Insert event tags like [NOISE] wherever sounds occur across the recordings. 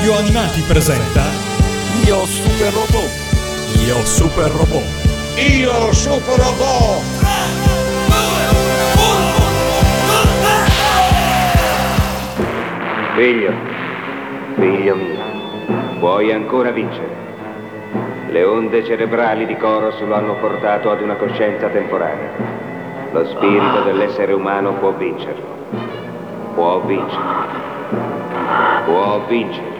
Radio Animati presenta Io Super Robot Io Super Robot Io Super Robot Figlio, figlio mio, puoi ancora vincere. Le onde cerebrali di Coros lo hanno portato ad una coscienza temporanea. Lo spirito dell'essere umano può vincerlo. Può vincere. Può vincere.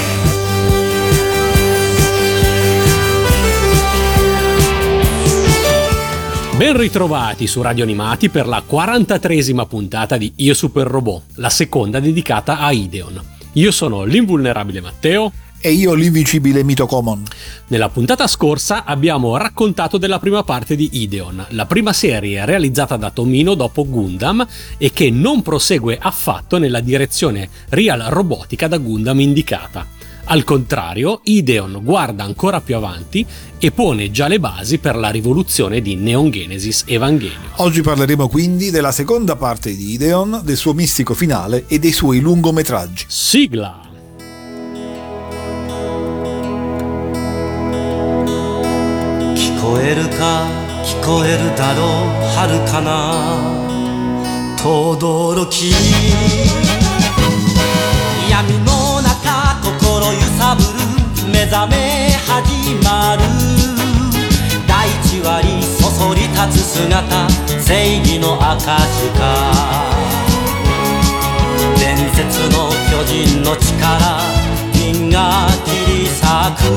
Ben ritrovati su Radio Animati per la 43esima puntata di Io Super Robot, la seconda dedicata a Ideon. Io sono l'invulnerabile Matteo. E io l'invincibile Mito Common. Nella puntata scorsa abbiamo raccontato della prima parte di Ideon, la prima serie realizzata da Tomino dopo Gundam e che non prosegue affatto nella direzione real robotica da Gundam indicata. Al contrario, Ideon guarda ancora più avanti e pone già le basi per la rivoluzione di Neon Genesis Evangelion. Oggi parleremo quindi della seconda parte di Ideon, del suo mistico finale e dei suoi lungometraggi. Sigla! 聞こえるか聞こえるだろう遥かな轟き闇の中心揺さぶる 目覚め始まる。大地割りそそり立つ姿。正義の証か。伝説の巨人の力。銀が切り裂く。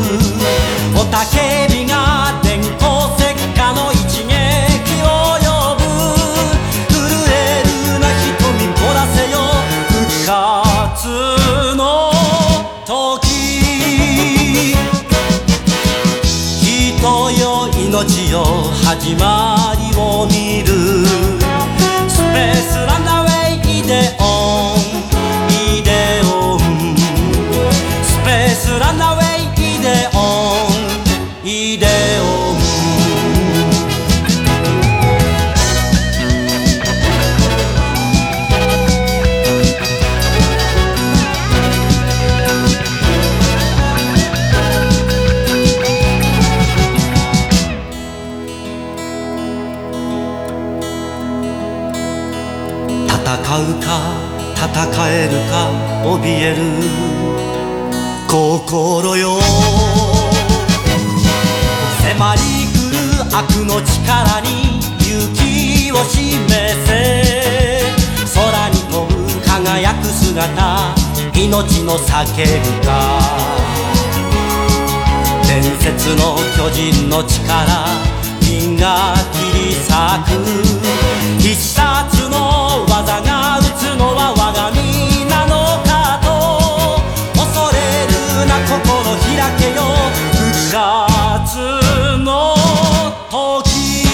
雄たけびが電光石火の命よ始まりを見る。スペースランナウェイイデオ。戦えるか怯える。心よ。迫り来る悪の力に勇気を示せ。空に飛ぶ輝く姿命の叫びか伝説の巨人の力が切り裂く必殺の技が打つのは我が身なのかと恐れるな心開けよ復活の時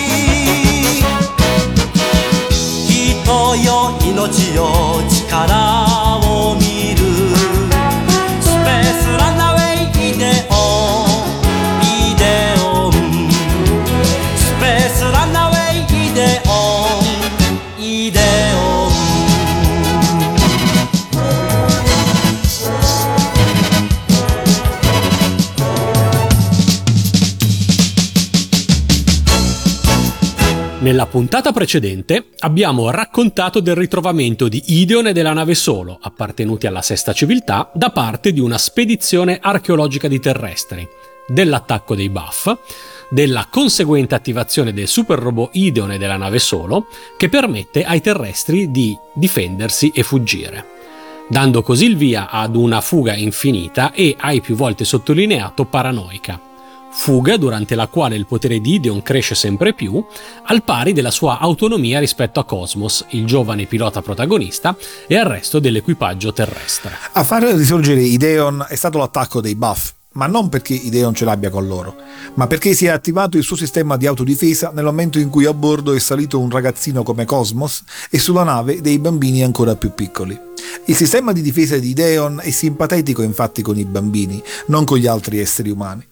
人よ命よ Nella puntata precedente abbiamo raccontato del ritrovamento di Ideon e della nave Solo, appartenuti alla Sesta Civiltà, da parte di una spedizione archeologica di terrestri, dell'attacco dei Buff, della conseguente attivazione del super robot Ideon e della nave Solo, che permette ai terrestri di difendersi e fuggire, dando così il via ad una fuga infinita e, hai più volte sottolineato, paranoica fuga durante la quale il potere di Ideon cresce sempre più, al pari della sua autonomia rispetto a Cosmos, il giovane pilota protagonista, e al resto dell'equipaggio terrestre. A far risorgere Ideon è stato l'attacco dei Buff. ma non perché Ideon ce l'abbia con loro, ma perché si è attivato il suo sistema di autodifesa nel momento in cui a bordo è salito un ragazzino come Cosmos e sulla nave dei bambini ancora più piccoli. Il sistema di difesa di Ideon è simpatetico infatti con i bambini, non con gli altri esseri umani.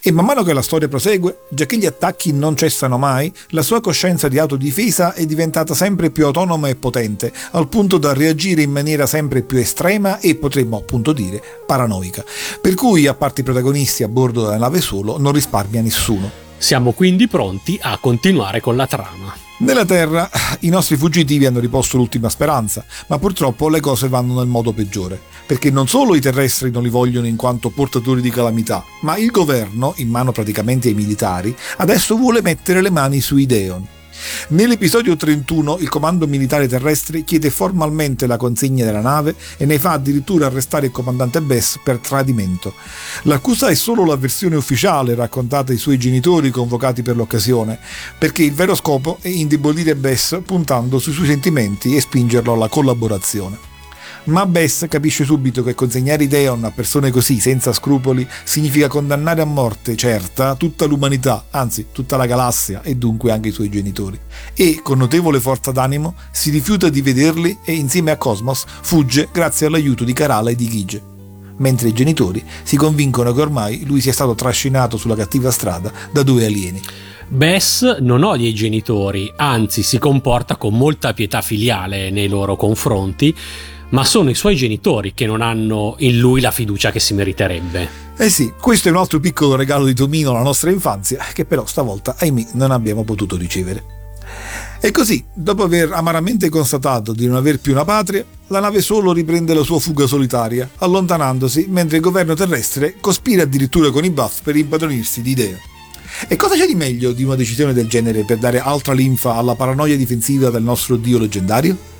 E man mano che la storia prosegue, già che gli attacchi non cessano mai, la sua coscienza di autodifesa è diventata sempre più autonoma e potente, al punto da reagire in maniera sempre più estrema e potremmo appunto dire paranoica. Per cui, a parte i protagonisti a bordo della nave solo, non risparmia nessuno. Siamo quindi pronti a continuare con la trama. Nella Terra i nostri fuggitivi hanno riposto l'ultima speranza, ma purtroppo le cose vanno nel modo peggiore, perché non solo i terrestri non li vogliono in quanto portatori di calamità, ma il governo, in mano praticamente ai militari, adesso vuole mettere le mani su Ideon. Nell'episodio 31 il comando militare terrestre chiede formalmente la consegna della nave e ne fa addirittura arrestare il comandante Bess per tradimento. L'accusa è solo la versione ufficiale raccontata ai suoi genitori convocati per l'occasione, perché il vero scopo è indebolire Bess puntando sui suoi sentimenti e spingerlo alla collaborazione ma Bess capisce subito che consegnare Ideon a persone così, senza scrupoli, significa condannare a morte certa tutta l'umanità, anzi tutta la galassia e dunque anche i suoi genitori. E, con notevole forza d'animo, si rifiuta di vederli e insieme a Cosmos fugge grazie all'aiuto di Karala e di Gige. Mentre i genitori si convincono che ormai lui sia stato trascinato sulla cattiva strada da due alieni. Bess non odia i genitori, anzi si comporta con molta pietà filiale nei loro confronti, ma sono i suoi genitori che non hanno in lui la fiducia che si meriterebbe. Eh sì, questo è un altro piccolo regalo di Tomino alla nostra infanzia, che però stavolta, ahimè, non abbiamo potuto ricevere. E così, dopo aver amaramente constatato di non aver più una patria, la nave solo riprende la sua fuga solitaria, allontanandosi mentre il governo terrestre cospira addirittura con i buff per impadronirsi di idee. E cosa c'è di meglio di una decisione del genere per dare altra linfa alla paranoia difensiva del nostro dio leggendario?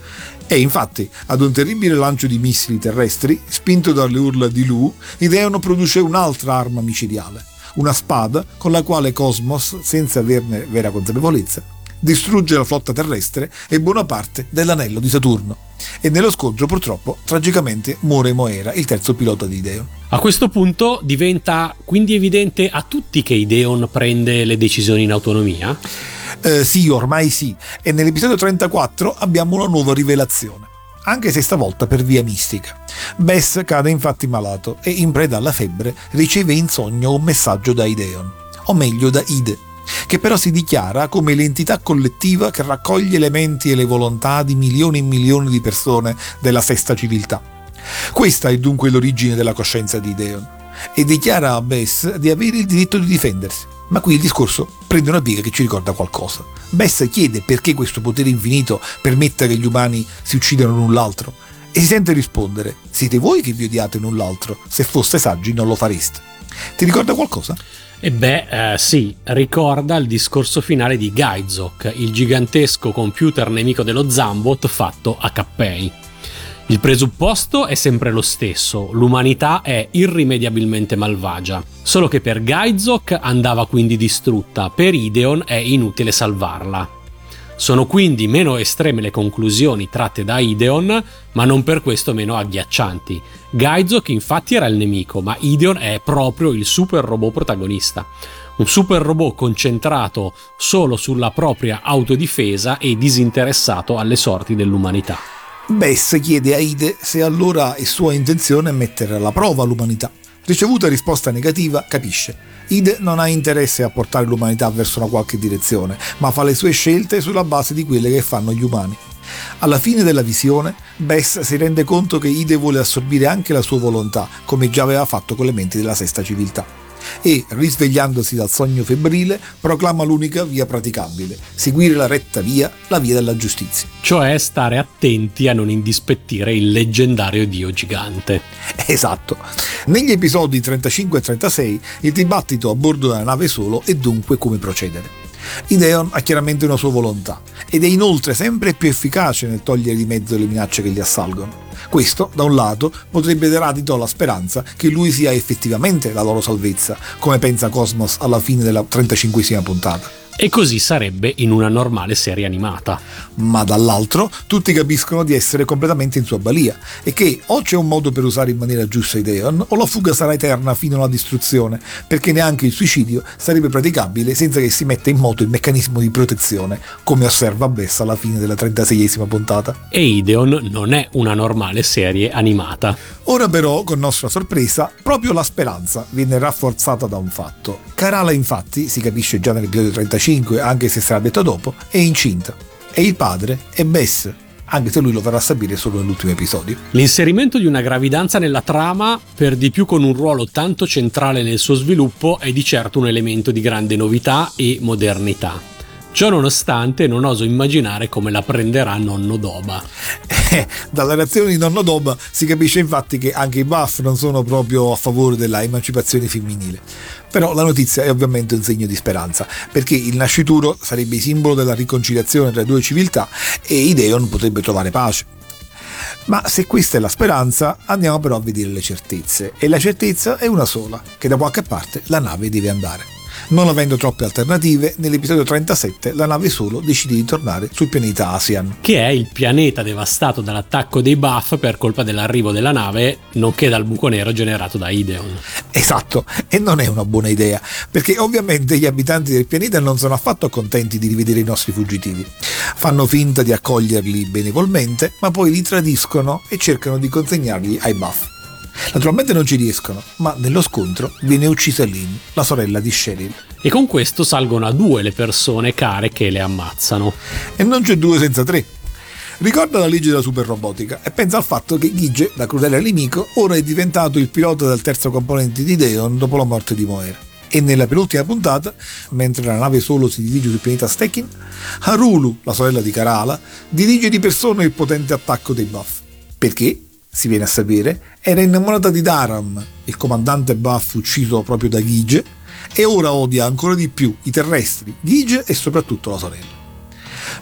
E infatti, ad un terribile lancio di missili terrestri, spinto dalle urla di Lu, Ideon produce un'altra arma micidiale, una spada con la quale Cosmos, senza averne vera consapevolezza, distrugge la flotta terrestre e buona parte dell'anello di Saturno. E nello scontro purtroppo tragicamente muore Moera, il terzo pilota di Ideon. A questo punto diventa quindi evidente a tutti che Ideon prende le decisioni in autonomia? Eh, sì, ormai sì. E nell'episodio 34 abbiamo una nuova rivelazione. Anche se stavolta per via mistica. Bess cade infatti malato e in preda alla febbre riceve in sogno un messaggio da Ideon, o meglio da Ide, che però si dichiara come l'entità collettiva che raccoglie le menti e le volontà di milioni e milioni di persone della sesta civiltà. Questa è dunque l'origine della coscienza di Ideon e dichiara a Bess di avere il diritto di difendersi. Ma qui il discorso prende una piega che ci ricorda qualcosa. Bess chiede perché questo potere infinito permetta che gli umani si uccidano l'un l'altro e si sente rispondere: Siete voi che vi odiate l'un l'altro? Se foste saggi non lo fareste. Ti ricorda qualcosa? E beh, eh, sì, ricorda il discorso finale di Gaizok, il gigantesco computer nemico dello Zambot fatto a Cappei. Il presupposto è sempre lo stesso, l'umanità è irrimediabilmente malvagia, solo che per Gaizok andava quindi distrutta, per Ideon è inutile salvarla. Sono quindi meno estreme le conclusioni tratte da Ideon, ma non per questo meno agghiaccianti. Gaizok infatti era il nemico, ma Ideon è proprio il super robot protagonista. Un super robot concentrato solo sulla propria autodifesa e disinteressato alle sorti dell'umanità. Bess chiede a Ide se allora è sua intenzione mettere alla prova l'umanità. Ricevuta risposta negativa, capisce. Ide non ha interesse a portare l'umanità verso una qualche direzione, ma fa le sue scelte sulla base di quelle che fanno gli umani. Alla fine della visione, Bess si rende conto che Ide vuole assorbire anche la sua volontà, come già aveva fatto con le menti della sesta civiltà e, risvegliandosi dal sogno febbrile, proclama l'unica via praticabile, seguire la retta via, la via della giustizia. Cioè stare attenti a non indispettire il leggendario dio gigante. Esatto. Negli episodi 35 e 36 il dibattito a bordo della nave solo è dunque come procedere. Ideon ha chiaramente una sua volontà ed è inoltre sempre più efficace nel togliere di mezzo le minacce che gli assalgono. Questo, da un lato, potrebbe dare adito alla speranza che lui sia effettivamente la loro salvezza, come pensa Cosmos alla fine della 35esima puntata. E così sarebbe in una normale serie animata. Ma dall'altro tutti capiscono di essere completamente in sua balia e che o c'è un modo per usare in maniera giusta Ideon o la fuga sarà eterna fino alla distruzione, perché neanche il suicidio sarebbe praticabile senza che si metta in moto il meccanismo di protezione, come osserva Bess alla fine della 36esima puntata. E Ideon non è una normale serie animata. Ora però, con nostra sorpresa, proprio la speranza viene rafforzata da un fatto. Karala infatti, si capisce già nell'episodio 35, anche se sarà detto dopo, è incinta. E il padre è Bess, anche se lui lo verrà a sapere solo nell'ultimo episodio. L'inserimento di una gravidanza nella trama, per di più con un ruolo tanto centrale nel suo sviluppo, è di certo un elemento di grande novità e modernità. Ciò nonostante non oso immaginare come la prenderà nonno Doba. Eh, [LAUGHS] dalla reazione di nonno Doba si capisce infatti che anche i buff non sono proprio a favore della emancipazione femminile. Però la notizia è ovviamente un segno di speranza, perché il nascituro sarebbe simbolo della riconciliazione tra le due civiltà e Ideon potrebbe trovare pace. Ma se questa è la speranza, andiamo però a vedere le certezze. E la certezza è una sola, che da qualche parte la nave deve andare. Non avendo troppe alternative, nell'episodio 37 la nave solo decide di tornare sul pianeta Asian. Che è il pianeta devastato dall'attacco dei buff per colpa dell'arrivo della nave, nonché dal buco nero generato da Ideon. Esatto, e non è una buona idea, perché ovviamente gli abitanti del pianeta non sono affatto contenti di rivedere i nostri fuggitivi. Fanno finta di accoglierli benevolmente, ma poi li tradiscono e cercano di consegnarli ai buff. Naturalmente non ci riescono, ma nello scontro viene uccisa Lynn, la sorella di Cheryl. E con questo salgono a due le persone care che le ammazzano. E non c'è due senza tre. Ricorda la legge della super robotica e pensa al fatto che Gige, da crudele nemico, ora è diventato il pilota del terzo componente di Deon dopo la morte di Moera. E nella penultima puntata, mentre la nave solo si dirige sul pianeta Stekin, Harulu, la sorella di Karala, dirige di persona il potente attacco dei buff. Perché? Si viene a sapere, era innamorata di Daram, il comandante buff ucciso proprio da Gige, e ora odia ancora di più i terrestri, Gige e soprattutto la sorella.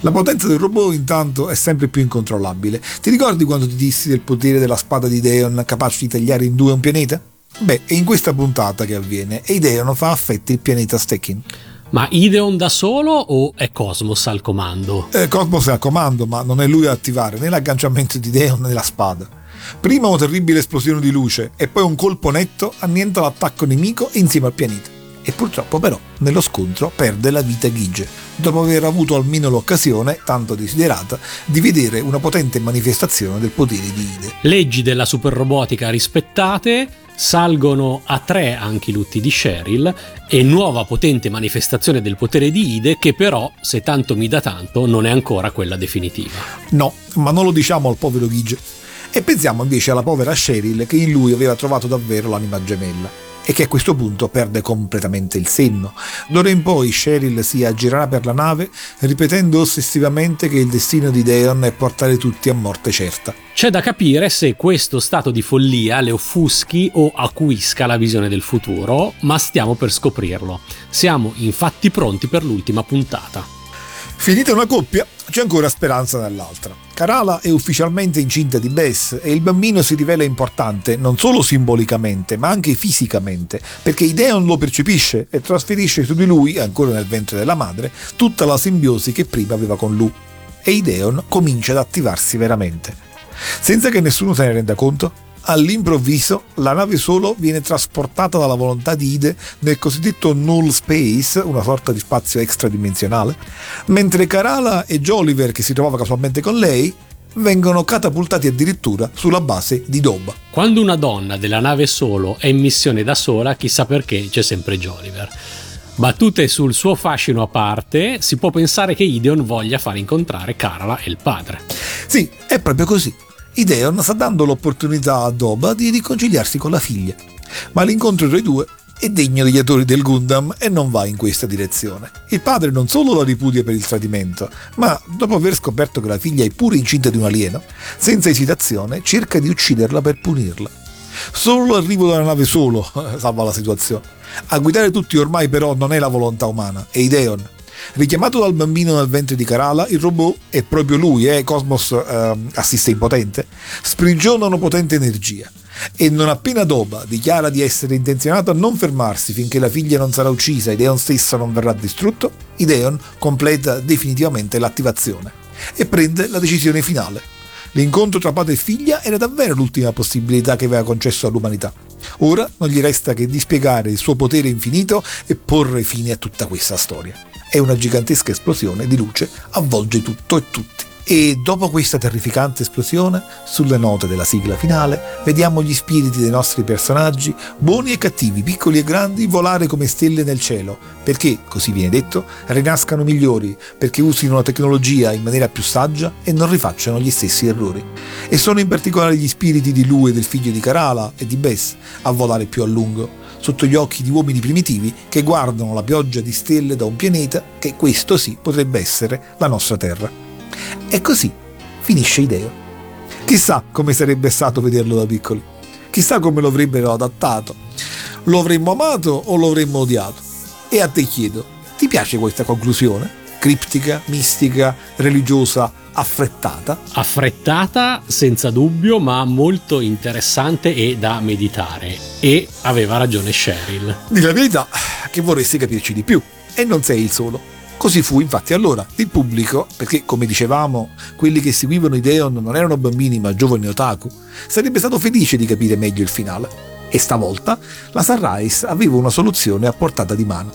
La potenza del robot intanto è sempre più incontrollabile. Ti ricordi quando ti dissi del potere della spada di Deon capace di tagliare in due un pianeta? Beh, è in questa puntata che avviene e Deon fa affetti il pianeta Stekin. Ma Ideon da solo o è Cosmos al comando? Eh, Cosmos è al comando, ma non è lui a attivare né l'agganciamento di Deon né la spada. Prima una terribile esplosione di luce e poi un colpo netto annienta l'attacco nemico insieme al pianeta. E purtroppo però nello scontro perde la vita Gige, dopo aver avuto almeno l'occasione, tanto desiderata, di vedere una potente manifestazione del potere di Ide. Leggi della superrobotica rispettate, salgono a tre anche i lutti di Cheryl e nuova potente manifestazione del potere di Ide che però, se tanto mi dà tanto, non è ancora quella definitiva. No, ma non lo diciamo al povero Gige. E pensiamo invece alla povera Cheryl che in lui aveva trovato davvero l'anima gemella e che a questo punto perde completamente il senno. D'ora in poi Cheryl si aggirerà per la nave ripetendo ossessivamente che il destino di Deon è portare tutti a morte certa. C'è da capire se questo stato di follia le offuschi o acuisca la visione del futuro, ma stiamo per scoprirlo. Siamo infatti pronti per l'ultima puntata. Finita una coppia, c'è ancora speranza nell'altra. Karala è ufficialmente incinta di Bess e il bambino si rivela importante non solo simbolicamente ma anche fisicamente perché Ideon lo percepisce e trasferisce su di lui, ancora nel ventre della madre, tutta la simbiosi che prima aveva con Lu. E Ideon comincia ad attivarsi veramente. Senza che nessuno se ne renda conto, All'improvviso la nave solo viene trasportata dalla volontà di Ide nel cosiddetto null space, una sorta di spazio extradimensionale, mentre Karala e Joliver, che si trovava casualmente con lei, vengono catapultati addirittura sulla base di Doba. Quando una donna della nave solo è in missione da sola, chissà perché c'è sempre Joliver. Battute sul suo fascino a parte, si può pensare che Ideon voglia far incontrare Karala e il padre. Sì, è proprio così. Ideon sta dando l'opportunità a Doba di riconciliarsi con la figlia, ma l'incontro tra i due è degno degli attori del Gundam e non va in questa direzione. Il padre non solo la ripudia per il tradimento, ma dopo aver scoperto che la figlia è pure incinta di un alieno, senza esitazione cerca di ucciderla per punirla. Solo l'arrivo della nave solo [LAUGHS] salva la situazione. A guidare tutti ormai però non è la volontà umana, è Ideon. Richiamato dal bambino nel ventre di Karala, il robot, è proprio lui, eh, Cosmos eh, assiste impotente, sprigionano potente energia. E non appena Doba dichiara di essere intenzionato a non fermarsi finché la figlia non sarà uccisa e Ideon stesso non verrà distrutto, Ideon completa definitivamente l'attivazione e prende la decisione finale. L'incontro tra padre e figlia era davvero l'ultima possibilità che aveva concesso all'umanità. Ora non gli resta che dispiegare il suo potere infinito e porre fine a tutta questa storia. E una gigantesca esplosione di luce avvolge tutto e tutti. E dopo questa terrificante esplosione, sulle note della sigla finale, vediamo gli spiriti dei nostri personaggi, buoni e cattivi, piccoli e grandi, volare come stelle nel cielo, perché, così viene detto, rinascano migliori, perché usino la tecnologia in maniera più saggia e non rifacciano gli stessi errori. E sono in particolare gli spiriti di lui e del figlio di Karala e di Bess a volare più a lungo, sotto gli occhi di uomini primitivi che guardano la pioggia di stelle da un pianeta che questo sì potrebbe essere la nostra Terra. E così finisce Ideo. Chissà come sarebbe stato vederlo da piccoli. Chissà come lo avrebbero adattato. Lo avremmo amato o lo avremmo odiato? E a te chiedo, ti piace questa conclusione? Criptica, mistica, religiosa, affrettata? Affrettata senza dubbio, ma molto interessante e da meditare. E aveva ragione Cheryl. Di la verità che vorresti capirci di più. E non sei il solo. Così fu infatti allora il pubblico, perché come dicevamo, quelli che seguivano Ideon non erano bambini ma giovani otaku, sarebbe stato felice di capire meglio il finale. E stavolta la Sunrise aveva una soluzione a portata di mano.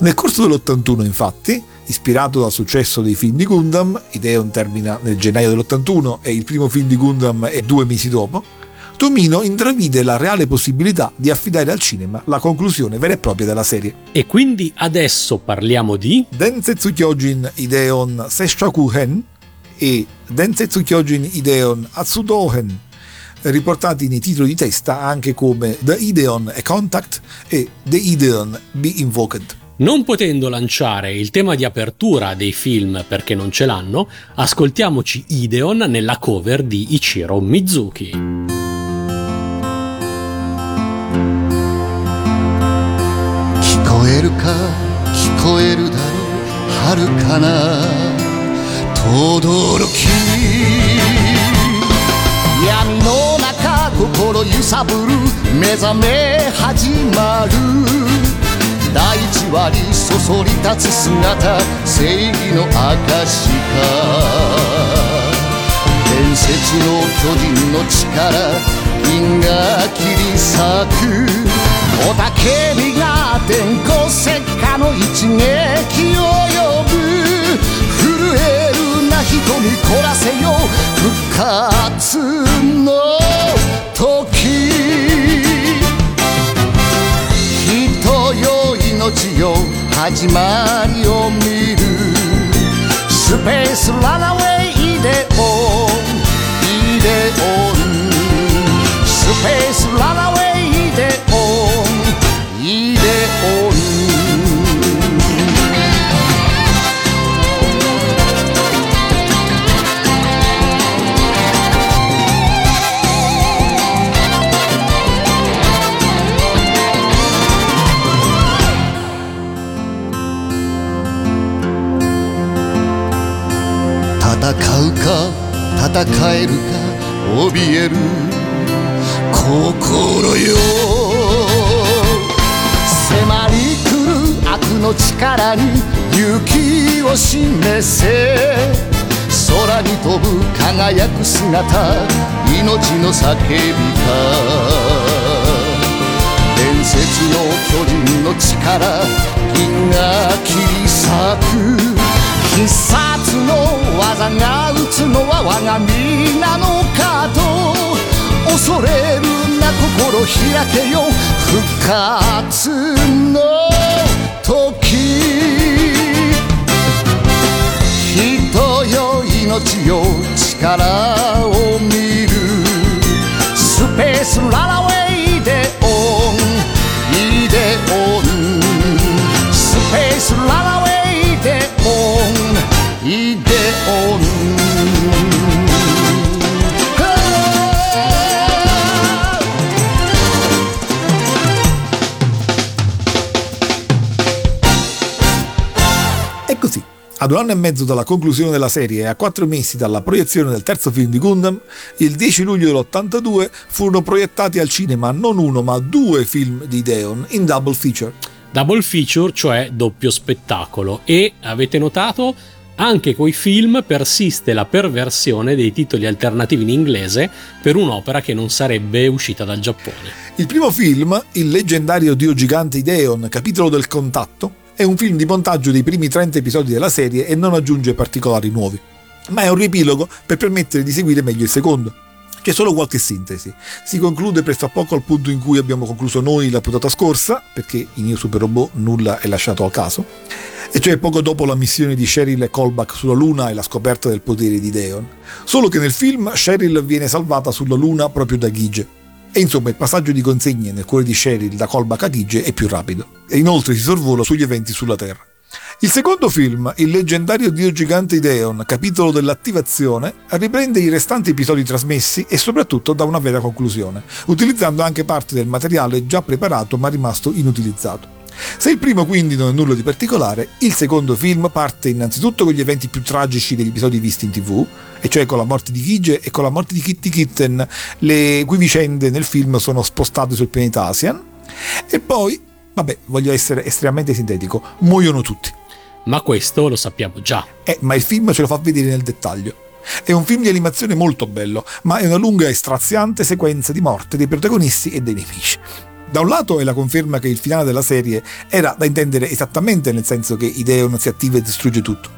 Nel corso dell'81 infatti, ispirato dal successo dei film di Gundam, Ideon termina nel gennaio dell'81 e il primo film di Gundam è due mesi dopo, Tomino intravide la reale possibilità di affidare al cinema la conclusione vera e propria della serie. E quindi adesso parliamo di Densetsu Kyojin Ideon Sesshakuhen e Densetsu Kyojin Ideon Atsudohen, riportati nei titoli di testa anche come The Ideon A Contact e The Ideon Be Invoked. Non potendo lanciare il tema di apertura dei film perché non ce l'hanno, ascoltiamoci Ideon nella cover di Ichiro Mizuki. こえるか聞こえるだろう遥かな轟闇の中心揺さぶる目覚め始まる 大地割りそそり立つ姿正義の証か伝説の巨人の力銀が切り裂く雄たけびが電光石火の一撃を呼ぶ震えるな人に凝らせよ復活の時。命よ始まりを見る。スペースランナウェイイデオンイデオン。スペースランナウェイイデオンイデオン。戦えるか怯える。心よ。迫り来る悪の力に勇気を示せ。空に飛ぶ輝く姿命の叫びか。伝説の巨人の力銀が切り裂く。必殺の技が打つのは我が身なのかと恐れるな心開けよ復活の時人よ命よ力を見るスペースララウェイでオンイデオンスペースララウェイ Ad un anno e mezzo dalla conclusione della serie e a quattro mesi dalla proiezione del terzo film di Gundam, il 10 luglio dell'82 furono proiettati al cinema non uno ma due film di Deon in double feature. Double feature, cioè doppio spettacolo. E avete notato? Anche coi film persiste la perversione dei titoli alternativi in inglese per un'opera che non sarebbe uscita dal Giappone. Il primo film, il leggendario dio gigante Ideon, capitolo del contatto, è un film di montaggio dei primi 30 episodi della serie e non aggiunge particolari nuovi. Ma è un riepilogo per permettere di seguire meglio il secondo. C'è solo qualche sintesi. Si conclude presto a poco al punto in cui abbiamo concluso noi la puntata scorsa, perché in Io Super Robot nulla è lasciato al caso, e cioè poco dopo la missione di Cheryl e Callback sulla Luna e la scoperta del potere di Deon. Solo che nel film Cheryl viene salvata sulla Luna proprio da Gige, e insomma il passaggio di consegne nel cuore di Cheryl da Colback a Tige è più rapido. E inoltre si sorvola sugli eventi sulla Terra. Il secondo film, il leggendario dio gigante Ideon, capitolo dell'attivazione, riprende i restanti episodi trasmessi e soprattutto dà una vera conclusione, utilizzando anche parte del materiale già preparato ma rimasto inutilizzato. Se il primo quindi non è nulla di particolare, il secondo film parte innanzitutto con gli eventi più tragici degli episodi visti in tv, e cioè con la morte di Gige e con la morte di Kitty Kitten, le cui vicende nel film sono spostate sul pianeta Asian, e poi, vabbè, voglio essere estremamente sintetico, muoiono tutti. Ma questo lo sappiamo già. Eh, ma il film ce lo fa vedere nel dettaglio. È un film di animazione molto bello, ma è una lunga e straziante sequenza di morte dei protagonisti e dei nemici. Da un lato è la conferma che il finale della serie era da intendere esattamente nel senso che Ideon si attiva e distrugge tutto.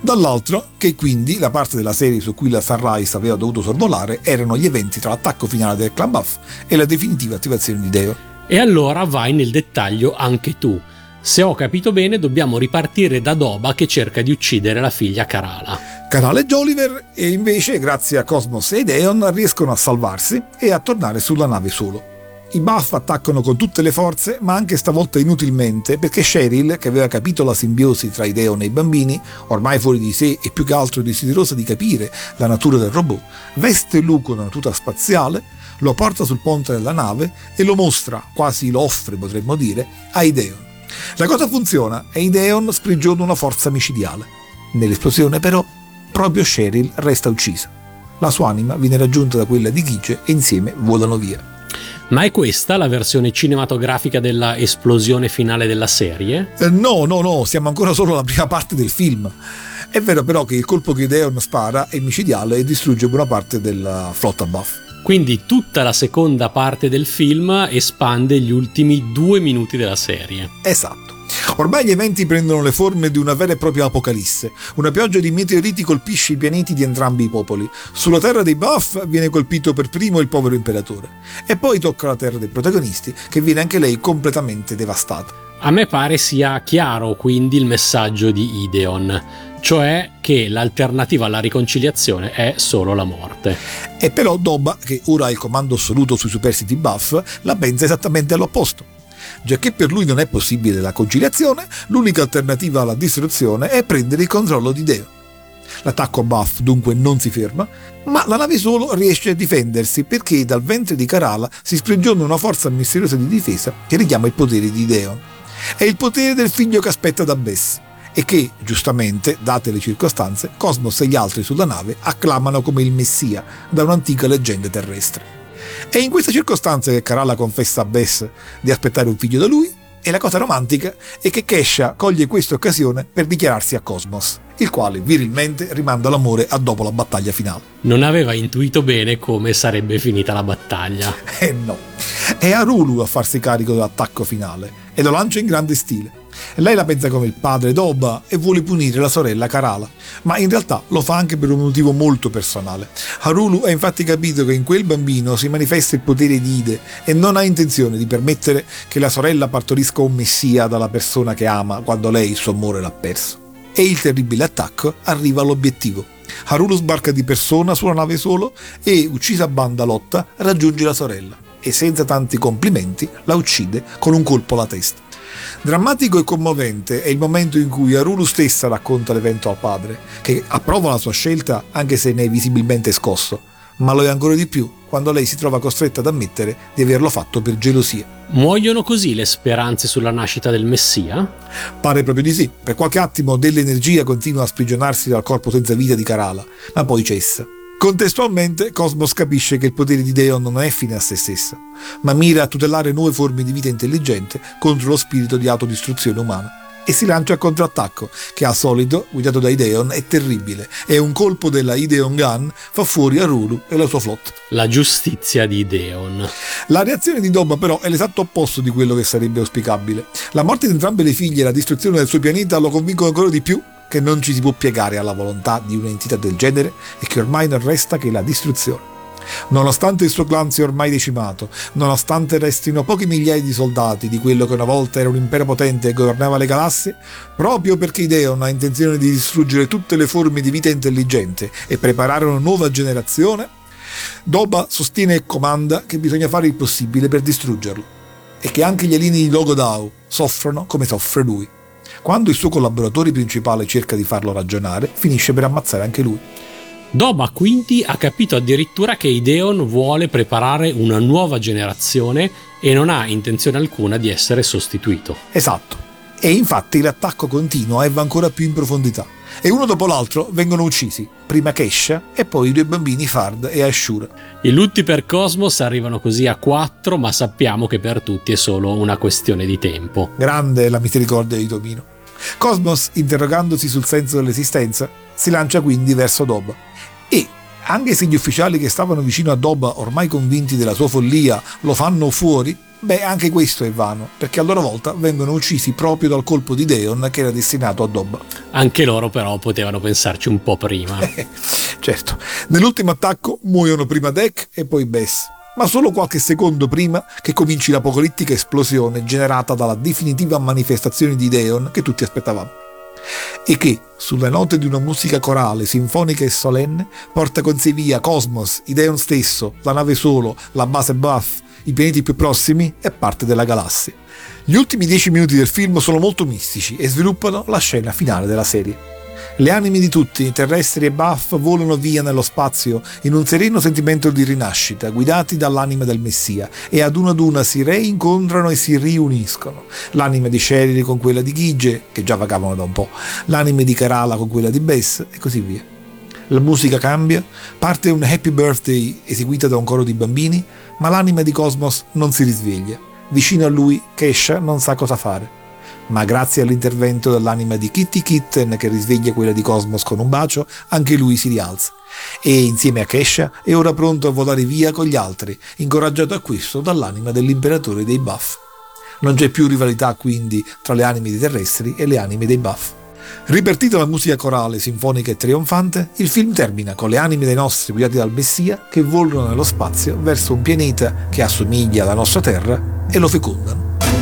Dall'altro che quindi la parte della serie su cui la Sunrise aveva dovuto sorvolare erano gli eventi tra l'attacco finale del clan Buff e la definitiva attivazione di Ideon. E allora vai nel dettaglio anche tu. Se ho capito bene, dobbiamo ripartire da Doba che cerca di uccidere la figlia Karala. Karala e Joliver, e invece, grazie a Cosmos e Ideon, riescono a salvarsi e a tornare sulla nave solo. I Buff attaccano con tutte le forze, ma anche stavolta inutilmente, perché Cheryl, che aveva capito la simbiosi tra Ideon e i bambini, ormai fuori di sé e più che altro desiderosa di capire la natura del robot, veste Lu con una tuta spaziale, lo porta sul ponte della nave e lo mostra, quasi lo offre potremmo dire, a Ideon. La cosa funziona e Ideon sprigiona una forza micidiale. Nell'esplosione però, proprio Cheryl resta uccisa. La sua anima viene raggiunta da quella di Gige e insieme volano via. Ma è questa la versione cinematografica della esplosione finale della serie? Eh, no, no, no, siamo ancora solo alla prima parte del film. È vero però che il colpo che Deon spara è micidiale e distrugge buona parte della flotta buff. Quindi tutta la seconda parte del film espande gli ultimi due minuti della serie. Esatto. Ormai gli eventi prendono le forme di una vera e propria apocalisse. Una pioggia di meteoriti colpisce i pianeti di entrambi i popoli. Sulla terra dei Buff viene colpito per primo il povero imperatore. E poi tocca la terra dei protagonisti, che viene anche lei completamente devastata. A me pare sia chiaro quindi il messaggio di Ideon, cioè che l'alternativa alla riconciliazione è solo la morte. E però Doba, che ora ha il comando assoluto sui superstiti buff, la pensa esattamente all'opposto. Già che per lui non è possibile la conciliazione, l'unica alternativa alla distruzione è prendere il controllo di Deo. L'attacco a Buff dunque non si ferma, ma la nave solo riesce a difendersi perché dal ventre di Karala si sprigiona una forza misteriosa di difesa che richiama il potere di Deon. È il potere del figlio che aspetta da Bess e che, giustamente, date le circostanze, Cosmos e gli altri sulla nave acclamano come il Messia da un'antica leggenda terrestre. È in questa circostanza che Karala confessa a Bess di aspettare un figlio da lui e la cosa romantica è che Kesha coglie questa occasione per dichiararsi a Cosmos, il quale virilmente rimanda l'amore a dopo la battaglia finale. Non aveva intuito bene come sarebbe finita la battaglia. [LAUGHS] Eh no. È Arulu a farsi carico dell'attacco finale e lo lancia in grande stile. Lei la pensa come il padre Doba e vuole punire la sorella Karala, ma in realtà lo fa anche per un motivo molto personale. Harulu ha infatti capito che in quel bambino si manifesta il potere di Ide e non ha intenzione di permettere che la sorella partorisca un messia dalla persona che ama quando lei il suo amore l'ha perso. E il terribile attacco arriva all'obiettivo. Harulu sbarca di persona sulla nave solo e, uccisa a banda lotta, raggiunge la sorella e senza tanti complimenti la uccide con un colpo alla testa. Drammatico e commovente è il momento in cui Arulu stessa racconta l'evento al padre, che approva la sua scelta anche se ne è visibilmente scosso, ma lo è ancora di più quando lei si trova costretta ad ammettere di averlo fatto per gelosia. Muoiono così le speranze sulla nascita del Messia? Pare proprio di sì. Per qualche attimo dell'energia continua a sprigionarsi dal corpo senza vita di Karala, ma poi cessa. Contestualmente, Cosmos capisce che il potere di Deon non è fine a se stessa, ma mira a tutelare nuove forme di vita intelligente contro lo spirito di autodistruzione umana e si lancia al contrattacco, che al solito, guidato da Ideon, è terribile e un colpo della Ideon Gun fa fuori a Ruru e la sua flotta. La giustizia di Ideon. La reazione di Doba però è l'esatto opposto di quello che sarebbe auspicabile. La morte di entrambe le figlie e la distruzione del suo pianeta lo convincono ancora di più che non ci si può piegare alla volontà di un'entità del genere e che ormai non resta che la distruzione. Nonostante il suo clan sia ormai decimato, nonostante restino poche migliaia di soldati di quello che una volta era un impero potente e governava le galassie, proprio perché Ideon ha intenzione di distruggere tutte le forme di vita intelligente e preparare una nuova generazione, Doba sostiene e comanda che bisogna fare il possibile per distruggerlo e che anche gli alieni di Logodao soffrono come soffre lui. Quando il suo collaboratore principale cerca di farlo ragionare, finisce per ammazzare anche lui. Doba quindi ha capito addirittura che Ideon vuole preparare una nuova generazione e non ha intenzione alcuna di essere sostituito. Esatto. E infatti l'attacco continua e va ancora più in profondità. E uno dopo l'altro vengono uccisi, prima Kesha e poi i due bambini Fard e Ashura. I lutti per Cosmos arrivano così a quattro, ma sappiamo che per tutti è solo una questione di tempo. Grande la misericordia di Tomino. Cosmos, interrogandosi sul senso dell'esistenza, si lancia quindi verso Doba e anche se gli ufficiali che stavano vicino a Doba, ormai convinti della sua follia, lo fanno fuori, beh, anche questo è vano, perché a loro volta vengono uccisi proprio dal colpo di Deon che era destinato a Doba. Anche loro però potevano pensarci un po' prima. [LAUGHS] certo, nell'ultimo attacco muoiono prima Deck e poi Bess, ma solo qualche secondo prima che cominci l'apocalittica esplosione generata dalla definitiva manifestazione di Deon che tutti aspettavamo e che, sulle note di una musica corale, sinfonica e solenne, porta con sé via Cosmos, Ideon stesso, la nave solo, la base Buff, i pianeti più prossimi e parte della galassia. Gli ultimi dieci minuti del film sono molto mistici e sviluppano la scena finale della serie. Le anime di tutti, terrestri e buff, volano via nello spazio in un sereno sentimento di rinascita, guidati dall'anima del Messia, e ad una ad una si reincontrano e si riuniscono. L'anima di Sheryl con quella di Gige, che già vagavano da un po', l'anima di Karala con quella di Bess, e così via. La musica cambia, parte un happy birthday eseguita da un coro di bambini, ma l'anima di Cosmos non si risveglia. Vicino a lui, Kesha non sa cosa fare ma grazie all'intervento dell'anima di Kitty Kitten che risveglia quella di Cosmos con un bacio, anche lui si rialza. E insieme a Kesha è ora pronto a volare via con gli altri, incoraggiato a questo dall'anima dell'imperatore dei Buff. Non c'è più rivalità quindi tra le anime dei terrestri e le anime dei Buff. Ripartita la musica corale, sinfonica e trionfante, il film termina con le anime dei nostri guidati dal Messia che volano nello spazio verso un pianeta che assomiglia alla nostra Terra e lo fecondano.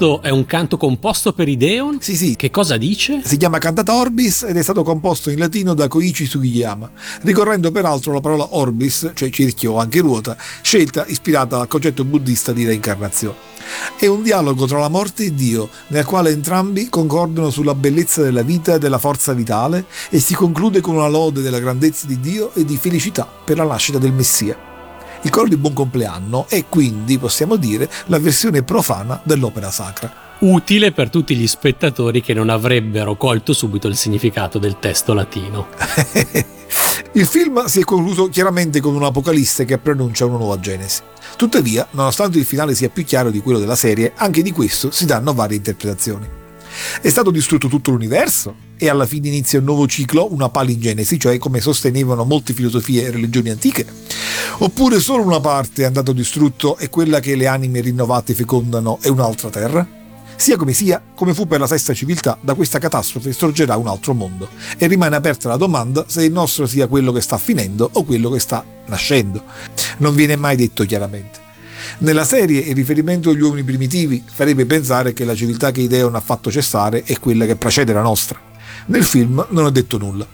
Questo è un canto composto per Ideon? Sì, sì. Che cosa dice? Si chiama Cantata Orbis ed è stato composto in latino da Koichi Sugiyama, ricorrendo peraltro alla parola orbis, cioè cerchio o anche ruota, scelta ispirata al concetto buddista di reincarnazione. È un dialogo tra la morte e Dio, nel quale entrambi concordano sulla bellezza della vita e della forza vitale e si conclude con una lode della grandezza di Dio e di felicità per la nascita del Messia. Il coro di buon compleanno è quindi, possiamo dire, la versione profana dell'opera sacra. Utile per tutti gli spettatori che non avrebbero colto subito il significato del testo latino. [LAUGHS] il film si è concluso chiaramente con un'apocalisse che preannuncia una nuova Genesi. Tuttavia, nonostante il finale sia più chiaro di quello della serie, anche di questo si danno varie interpretazioni. È stato distrutto tutto l'universo e alla fine inizia un nuovo ciclo, una palingenesi, cioè come sostenevano molte filosofie e religioni antiche? Oppure solo una parte è andato distrutto e quella che le anime rinnovate fecondano è un'altra terra? Sia come sia, come fu per la sesta civiltà, da questa catastrofe sorgerà un altro mondo e rimane aperta la domanda se il nostro sia quello che sta finendo o quello che sta nascendo. Non viene mai detto chiaramente. Nella serie il riferimento agli uomini primitivi farebbe pensare che la civiltà che Ideon ha fatto cessare è quella che precede la nostra. Nel film non è detto nulla.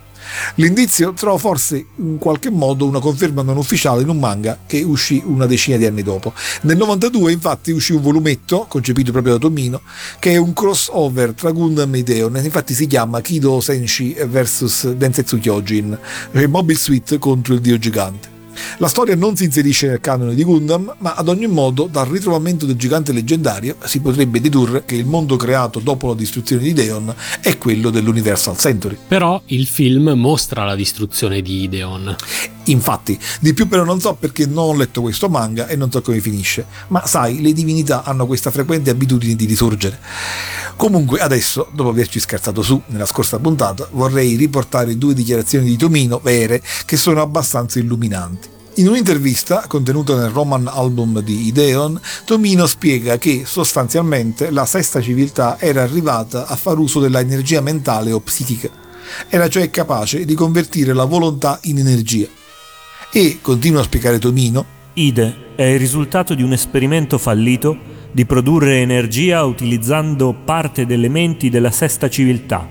L'indizio trova forse in qualche modo una conferma non ufficiale in un manga che uscì una decina di anni dopo. Nel 92 infatti uscì un volumetto, concepito proprio da Tomino, che è un crossover tra Gundam e Ideon, infatti si chiama Kido Senshi vs Densetsu Kyojin, cioè Mobile Suit contro il dio gigante. La storia non si inserisce nel canone di Gundam, ma ad ogni modo dal ritrovamento del gigante leggendario si potrebbe dedurre che il mondo creato dopo la distruzione di Ideon è quello dell'Universal Century. Però il film mostra la distruzione di Ideon. Infatti, di più però non so perché non ho letto questo manga e non so come finisce, ma sai, le divinità hanno questa frequente abitudine di risorgere. Comunque adesso, dopo averci scherzato su nella scorsa puntata, vorrei riportare due dichiarazioni di Tomino vere che sono abbastanza illuminanti. In un'intervista contenuta nel Roman Album di Ideon, Tomino spiega che sostanzialmente la sesta civiltà era arrivata a far uso della energia mentale o psichica. Era cioè capace di convertire la volontà in energia. E, continua a spiegare Tomino, Ide è il risultato di un esperimento fallito di produrre energia utilizzando parte delle menti della sesta civiltà,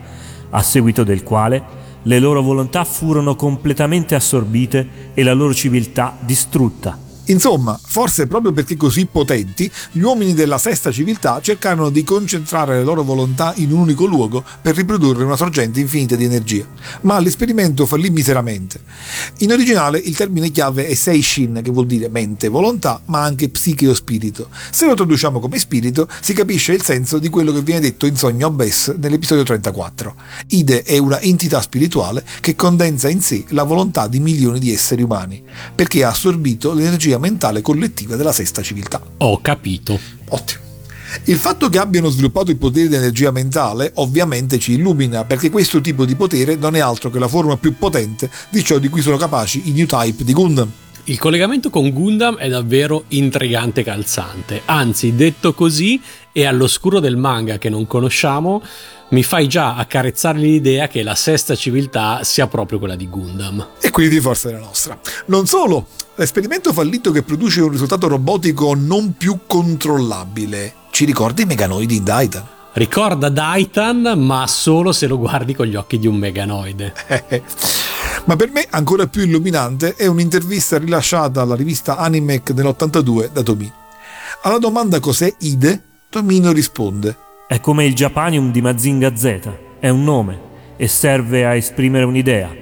a seguito del quale le loro volontà furono completamente assorbite e la loro civiltà distrutta. Insomma, forse proprio perché così potenti, gli uomini della sesta civiltà cercarono di concentrare le loro volontà in un unico luogo per riprodurre una sorgente infinita di energia. Ma l'esperimento fallì miseramente. In originale il termine chiave è Seishin, che vuol dire mente, volontà, ma anche psiche o spirito. Se lo traduciamo come spirito, si capisce il senso di quello che viene detto in Sogno Abbess nell'episodio 34. Ide è una entità spirituale che condensa in sé la volontà di milioni di esseri umani, perché ha assorbito l'energia mentale collettiva della sesta civiltà. Ho capito. Ottimo. Il fatto che abbiano sviluppato il potere di energia mentale ovviamente ci illumina perché questo tipo di potere non è altro che la forma più potente di ciò di cui sono capaci i new type di Gundam. Il collegamento con Gundam è davvero intrigante e calzante, anzi detto così e all'oscuro del manga che non conosciamo mi fai già accarezzare l'idea che la sesta civiltà sia proprio quella di Gundam. E quindi forse la nostra. Non solo, l'esperimento fallito che produce un risultato robotico non più controllabile ci ricorda i meganoidi in Daitan. Ricorda Daitan, ma solo se lo guardi con gli occhi di un meganoide. [LAUGHS] ma per me ancora più illuminante è un'intervista rilasciata alla rivista Animec nell'82 da Tomino. Alla domanda cos'è Ide, Tomino risponde è come il Japanium di Mazinga Z, è un nome e serve a esprimere un'idea.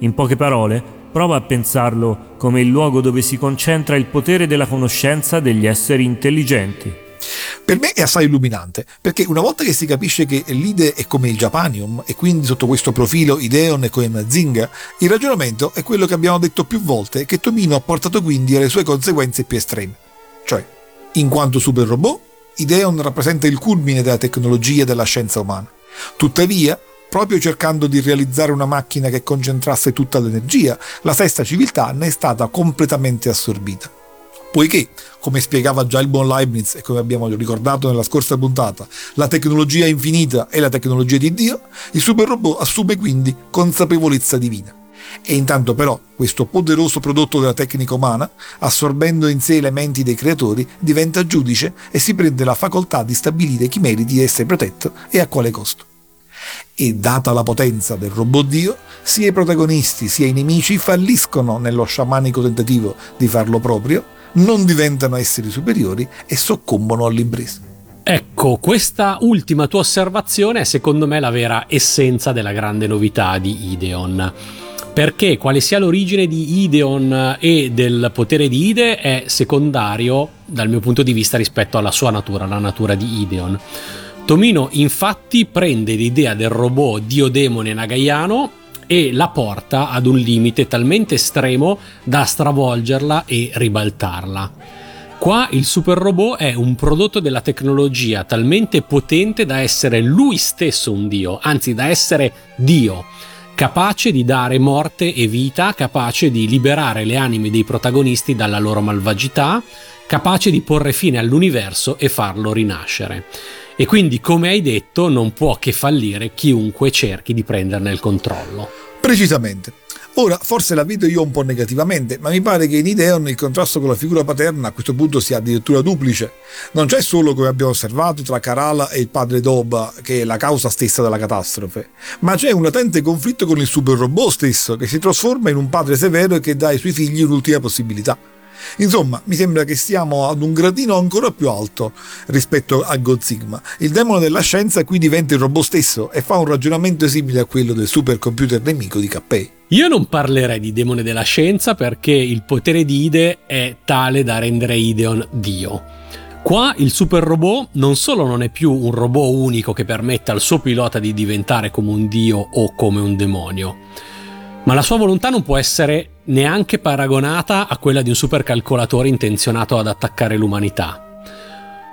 In poche parole, prova a pensarlo come il luogo dove si concentra il potere della conoscenza degli esseri intelligenti. Per me è assai illuminante, perché una volta che si capisce che l'ide è come il Japanium e quindi sotto questo profilo Ideon è come Mazinga, il ragionamento è quello che abbiamo detto più volte che Tomino ha portato quindi alle sue conseguenze più estreme. Cioè, in quanto super robot, Ideon rappresenta il culmine della tecnologia e della scienza umana. Tuttavia, proprio cercando di realizzare una macchina che concentrasse tutta l'energia, la sesta civiltà ne è stata completamente assorbita. Poiché, come spiegava già il buon Leibniz e come abbiamo ricordato nella scorsa puntata, la tecnologia infinita è la tecnologia di Dio, il super robot assume quindi consapevolezza divina. E intanto però questo poderoso prodotto della tecnica umana, assorbendo in sé elementi dei creatori, diventa giudice e si prende la facoltà di stabilire chi meriti di essere protetto e a quale costo. E data la potenza del robot Dio, sia i protagonisti sia i nemici falliscono nello sciamanico tentativo di farlo proprio, non diventano esseri superiori e soccombono all'impresa. Ecco, questa ultima tua osservazione è secondo me la vera essenza della grande novità di Ideon. Perché quale sia l'origine di Ideon e del potere di Ide è secondario dal mio punto di vista rispetto alla sua natura, la natura di Ideon. Tomino infatti prende l'idea del robot dio demone nagaiano e la porta ad un limite talmente estremo da stravolgerla e ribaltarla. Qua il super robot è un prodotto della tecnologia talmente potente da essere lui stesso un dio, anzi da essere Dio, capace di dare morte e vita, capace di liberare le anime dei protagonisti dalla loro malvagità, capace di porre fine all'universo e farlo rinascere. E quindi, come hai detto, non può che fallire chiunque cerchi di prenderne il controllo. Precisamente. Ora, forse la vedo io un po' negativamente, ma mi pare che in Ideon il contrasto con la figura paterna a questo punto sia addirittura duplice. Non c'è solo, come abbiamo osservato, tra Karala e il padre Doba, che è la causa stessa della catastrofe, ma c'è un latente conflitto con il super robot stesso, che si trasforma in un padre severo che dà ai suoi figli un'ultima possibilità. Insomma, mi sembra che stiamo ad un gradino ancora più alto rispetto a God Sigma. Il demone della scienza qui diventa il robot stesso e fa un ragionamento simile a quello del supercomputer nemico di Cappei. Io non parlerei di demone della scienza perché il potere di Ide è tale da rendere Ideon Dio. Qua il super robot non solo non è più un robot unico che permette al suo pilota di diventare come un dio o come un demonio, ma la sua volontà non può essere neanche paragonata a quella di un supercalcolatore intenzionato ad attaccare l'umanità.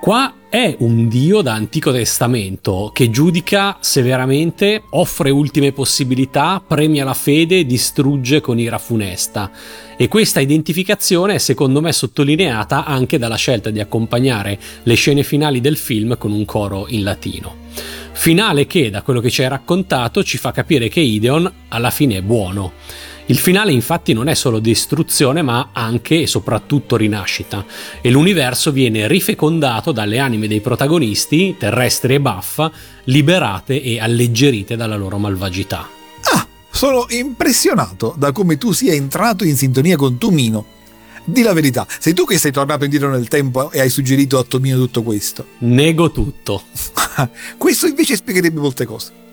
Qua è un dio da Antico Testamento che giudica severamente, offre ultime possibilità, premia la fede distrugge con ira funesta. E questa identificazione è secondo me sottolineata anche dalla scelta di accompagnare le scene finali del film con un coro in latino. Finale che, da quello che ci hai raccontato, ci fa capire che Ideon alla fine è buono. Il finale infatti non è solo distruzione ma anche e soprattutto rinascita e l'universo viene rifecondato dalle anime dei protagonisti, terrestri e baffa, liberate e alleggerite dalla loro malvagità. Ah, sono impressionato da come tu sia entrato in sintonia con Tomino. Di la verità, sei tu che sei tornato indietro nel tempo e hai suggerito a Tomino tutto questo? Nego tutto. [LAUGHS] questo invece spiegherebbe molte cose.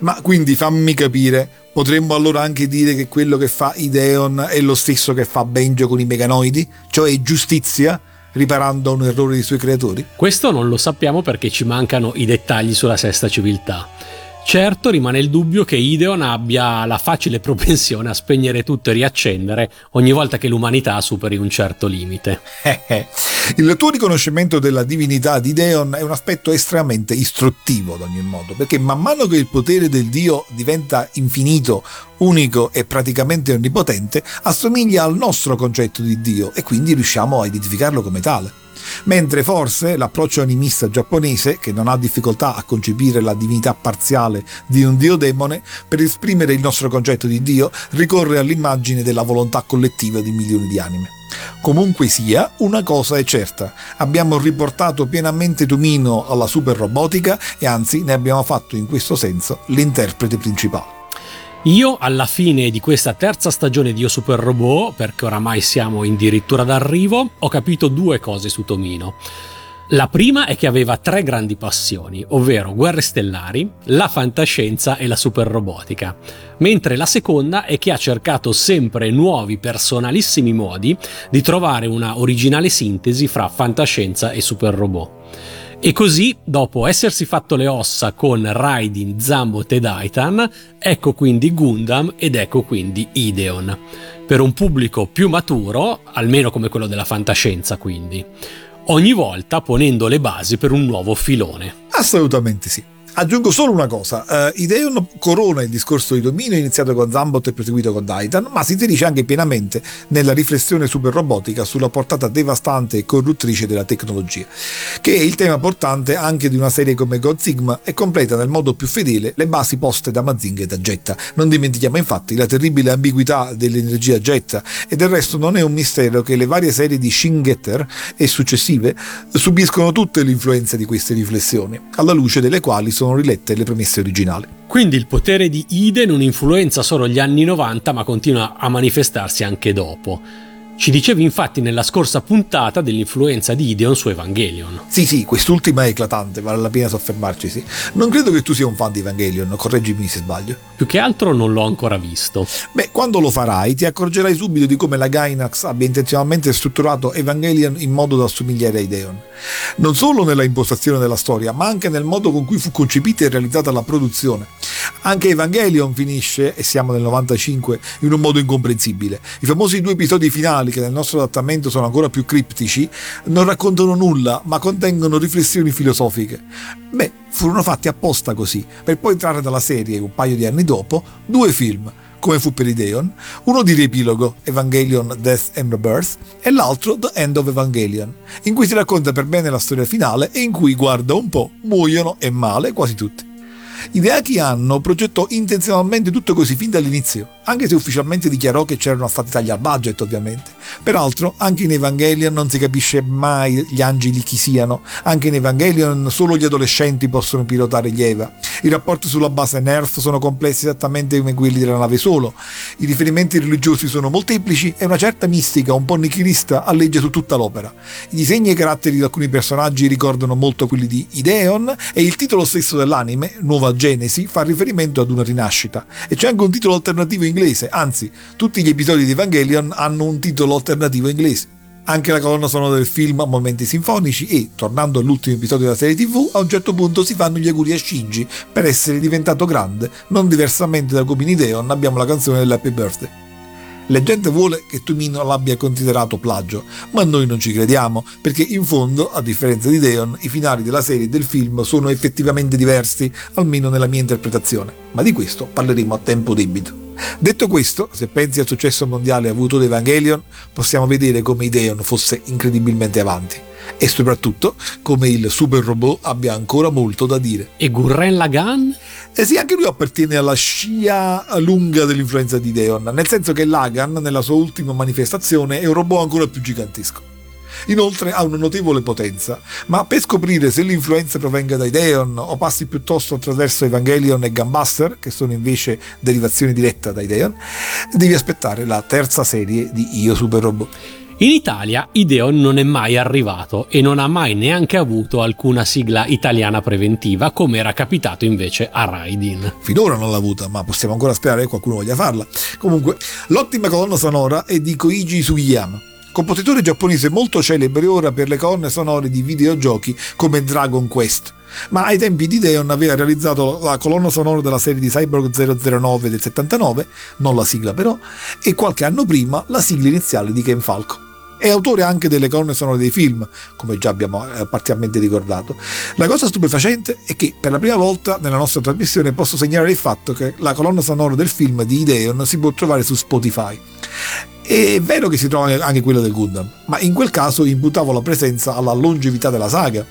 Ma quindi fammi capire, potremmo allora anche dire che quello che fa Ideon è lo stesso che fa Benjo con i meganoidi? Cioè giustizia? riparando un errore dei suoi creatori? Questo non lo sappiamo perché ci mancano i dettagli sulla sesta civiltà. Certo rimane il dubbio che Ideon abbia la facile [LAUGHS] propensione a spegnere tutto e riaccendere ogni volta che l'umanità superi un certo limite. il tuo riconoscimento della divinità di Ideon è un aspetto estremamente istruttivo ad ogni modo, perché man mano che il potere del dio diventa infinito, unico e praticamente onnipotente, assomiglia al nostro concetto di dio e quindi riusciamo a identificarlo come tale mentre forse l'approccio animista giapponese, che non ha difficoltà a concepire la divinità parziale di un dio demone, per esprimere il nostro concetto di dio ricorre all'immagine della volontà collettiva di milioni di anime. Comunque sia, una cosa è certa, abbiamo riportato pienamente Tomino alla super robotica e anzi ne abbiamo fatto in questo senso l'interprete principale. Io alla fine di questa terza stagione di Io Super Robot, perché oramai siamo addirittura d'arrivo, ho capito due cose su Tomino. La prima è che aveva tre grandi passioni, ovvero guerre stellari, la fantascienza e la superrobotica, mentre la seconda è che ha cercato sempre nuovi personalissimi modi di trovare una originale sintesi fra fantascienza e superrobot. E così, dopo essersi fatto le ossa con Raidin, Zambot e Daitan, ecco quindi Gundam ed ecco quindi Ideon. Per un pubblico più maturo, almeno come quello della fantascienza quindi. Ogni volta ponendo le basi per un nuovo filone. Assolutamente sì. Aggiungo solo una cosa, uh, Ideon corona il discorso di dominio iniziato con Zambot e proseguito con Daitan, ma si inserisce anche pienamente nella riflessione super robotica sulla portata devastante e corruttrice della tecnologia, che è il tema portante anche di una serie come God Sigma e completa nel modo più fedele le basi poste da Mazinga e da Jetta. Non dimentichiamo infatti la terribile ambiguità dell'energia Jetta e del resto non è un mistero che le varie serie di Shin Getter e successive subiscono tutte l'influenza di queste riflessioni, alla luce delle quali sono rilette le premesse originali. Quindi il potere di Ide non influenza solo gli anni 90 ma continua a manifestarsi anche dopo. Ci dicevi infatti nella scorsa puntata dell'influenza di Ideon su Evangelion. Sì, sì, quest'ultima è eclatante, vale la pena soffermarci, sì. Non credo che tu sia un fan di Evangelion, correggimi se sbaglio. Più che altro non l'ho ancora visto. Beh, quando lo farai ti accorgerai subito di come la Gainax abbia intenzionalmente strutturato Evangelion in modo da assomigliare a Ideon. Non solo nella impostazione della storia, ma anche nel modo con cui fu concepita e realizzata la produzione. Anche Evangelion finisce, e siamo nel 95, in un modo incomprensibile. I famosi due episodi finali, che nel nostro adattamento sono ancora più criptici, non raccontano nulla, ma contengono riflessioni filosofiche. Beh, furono fatti apposta così, per poi trarre dalla serie, un paio di anni dopo, due film come fu per Ideon, uno di riepilogo, Evangelion Death and Rebirth, e l'altro The End of Evangelion, in cui si racconta per bene la storia finale e in cui, guarda un po', muoiono e male quasi tutti. Hideaki Anno progettò intenzionalmente tutto così fin dall'inizio, anche se ufficialmente dichiarò che c'erano stati tagli al budget ovviamente. Peraltro, anche in Evangelion non si capisce mai gli angeli chi siano, anche in Evangelion solo gli adolescenti possono pilotare gli Eva. I rapporti sulla base Nerf sono complessi esattamente come quelli della nave solo, i riferimenti religiosi sono molteplici e una certa mistica, un po' nichilista, alleggia su tutta l'opera. I disegni e i caratteri di alcuni personaggi ricordano molto quelli di Ideon e il titolo stesso dell'anime, Nuova Genesi, fa riferimento ad una rinascita. E c'è anche un titolo alternativo inglese, anzi, tutti gli episodi di Evangelion hanno un titolo alternativo inglese. Anche la colonna sonora del film ha momenti sinfonici e, tornando all'ultimo episodio della serie TV, a un certo punto si fanno gli auguri a Shinji per essere diventato grande, non diversamente da Gobin Ideon abbiamo la canzone dell'Happy Birthday. La gente vuole che Tomino l'abbia considerato plagio, ma noi non ci crediamo, perché in fondo, a differenza di Deon, i finali della serie e del film sono effettivamente diversi, almeno nella mia interpretazione, ma di questo parleremo a tempo debito. Detto questo, se pensi al successo mondiale avuto da Evangelion, possiamo vedere come Ideon fosse incredibilmente avanti e soprattutto come il super robot abbia ancora molto da dire. E Gurren Lagann? Eh sì, anche lui appartiene alla scia lunga dell'influenza di Ideon, nel senso che Lagan, nella sua ultima manifestazione, è un robot ancora più gigantesco. Inoltre ha una notevole potenza, ma per scoprire se l'influenza provenga da Ideon o passi piuttosto attraverso Evangelion e Gambuster, che sono invece derivazioni dirette da Ideon, devi aspettare la terza serie di Io Super Robot. In Italia Ideon non è mai arrivato e non ha mai neanche avuto alcuna sigla italiana preventiva come era capitato invece a Raidin. Finora non l'ha avuta, ma possiamo ancora sperare che qualcuno voglia farla. Comunque, l'ottima colonna sonora è di Koichi Sugiyama, compositore giapponese molto celebre ora per le colonne sonore di videogiochi come Dragon Quest. Ma ai tempi di Deon aveva realizzato la colonna sonora della serie di Cyborg 009 del 79, non la sigla però, e qualche anno prima la sigla iniziale di Ken Falco. È autore anche delle colonne sonore dei film, come già abbiamo eh, parzialmente ricordato. La cosa stupefacente è che per la prima volta nella nostra trasmissione posso segnalare il fatto che la colonna sonora del film di Ideon si può trovare su Spotify. È vero che si trova anche quella del Gundam, ma in quel caso imputavo la presenza alla longevità della saga.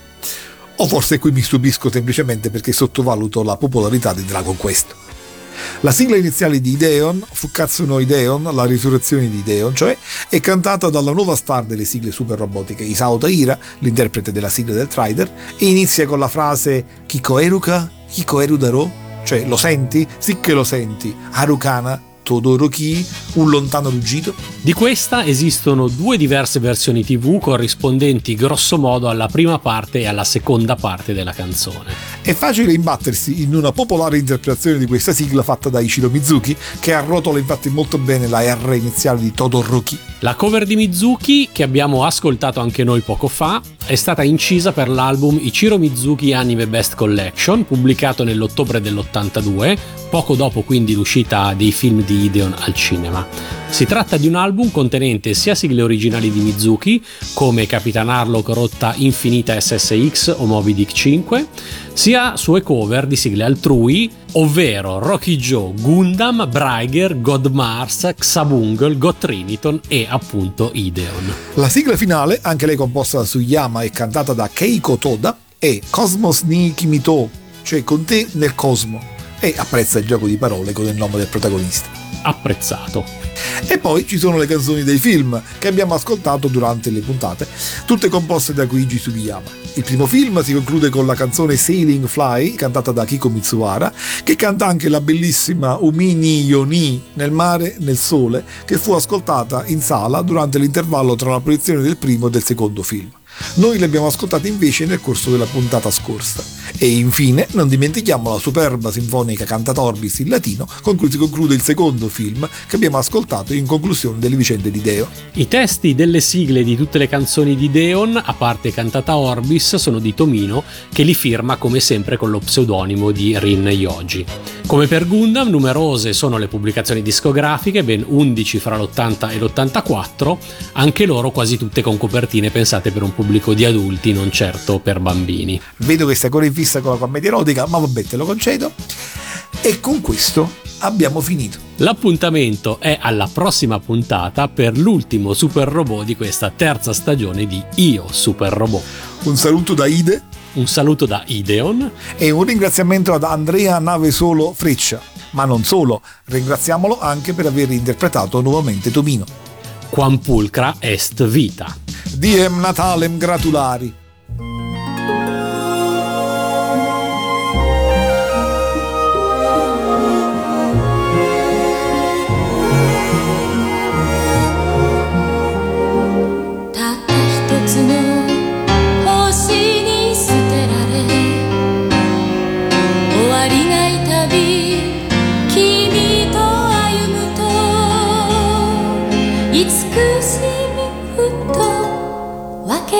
O forse qui mi stupisco semplicemente perché sottovaluto la popolarità di Dragon Quest. La sigla iniziale di Ideon, Fukatsuno Ideon, la risurrezione di Ideon, cioè, è cantata dalla nuova star delle sigle super robotiche, Isao Taira, l'interprete della sigla del Trider, e inizia con la frase Kiko Eruka, Kiko Erudaro, cioè lo senti? Sì che lo senti, Harukana, Todoroki, un lontano ruggito? Di questa esistono due diverse versioni TV corrispondenti grossomodo alla prima parte e alla seconda parte della canzone. È facile imbattersi in una popolare interpretazione di questa sigla fatta da Ichiro Mizuki, che arrotola infatti molto bene la R iniziale di Todoroki. La cover di Mizuki, che abbiamo ascoltato anche noi poco fa, è stata incisa per l'album Ichiro Mizuki Anime Best Collection, pubblicato nell'ottobre dell'82, poco dopo quindi l'uscita dei film di Ideon al cinema. Si tratta di un album contenente sia sigle originali di Mizuki, come Capitan Harlock Rotta Infinita SSX o Moby Dick 5, sia sue cover di sigle altrui, ovvero Rocky Joe, Gundam, Bryger, God Mars, Xabungle, God Triniton e appunto Ideon. La sigla finale, anche lei composta da Suyama e cantata da Keiko Toda, è Cosmos ni Kimito, cioè con te nel cosmo, e apprezza il gioco di parole con il nome del protagonista. Apprezzato. E poi ci sono le canzoni dei film che abbiamo ascoltato durante le puntate, tutte composte da Koichi Sugiyama. Il primo film si conclude con la canzone Sailing Fly, cantata da Kiko Mitsuhara, che canta anche la bellissima Umini Yoni nel mare, nel sole, che fu ascoltata in sala durante l'intervallo tra la proiezione del primo e del secondo film. Noi le abbiamo ascoltate invece nel corso della puntata scorsa. E infine non dimentichiamo la superba sinfonica cantata Orbis in latino con cui si conclude il secondo film che abbiamo ascoltato in conclusione delle vicende di Deo. I testi delle sigle di tutte le canzoni di Deon, a parte cantata Orbis, sono di Tomino che li firma come sempre con lo pseudonimo di Rin Yoji. Come per Gundam, numerose sono le pubblicazioni discografiche, ben 11 fra l'80 e l'84, anche loro quasi tutte con copertine pensate per un pubblico di adulti, non certo per bambini. Vedo che stai ancora in fissa con la commedia erotica, ma vabbè, te lo concedo. E con questo abbiamo finito. L'appuntamento è alla prossima puntata per l'ultimo super robot di questa terza stagione di Io Super Robot. Un saluto da Ide. Un saluto da Ideon. E un ringraziamento ad Andrea Nave Solo Freccia. Ma non solo, ringraziamolo anche per aver interpretato nuovamente Tomino. Quam pulcra est vita. Diem Natalem gratulari.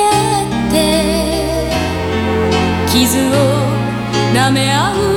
合って傷を舐め合う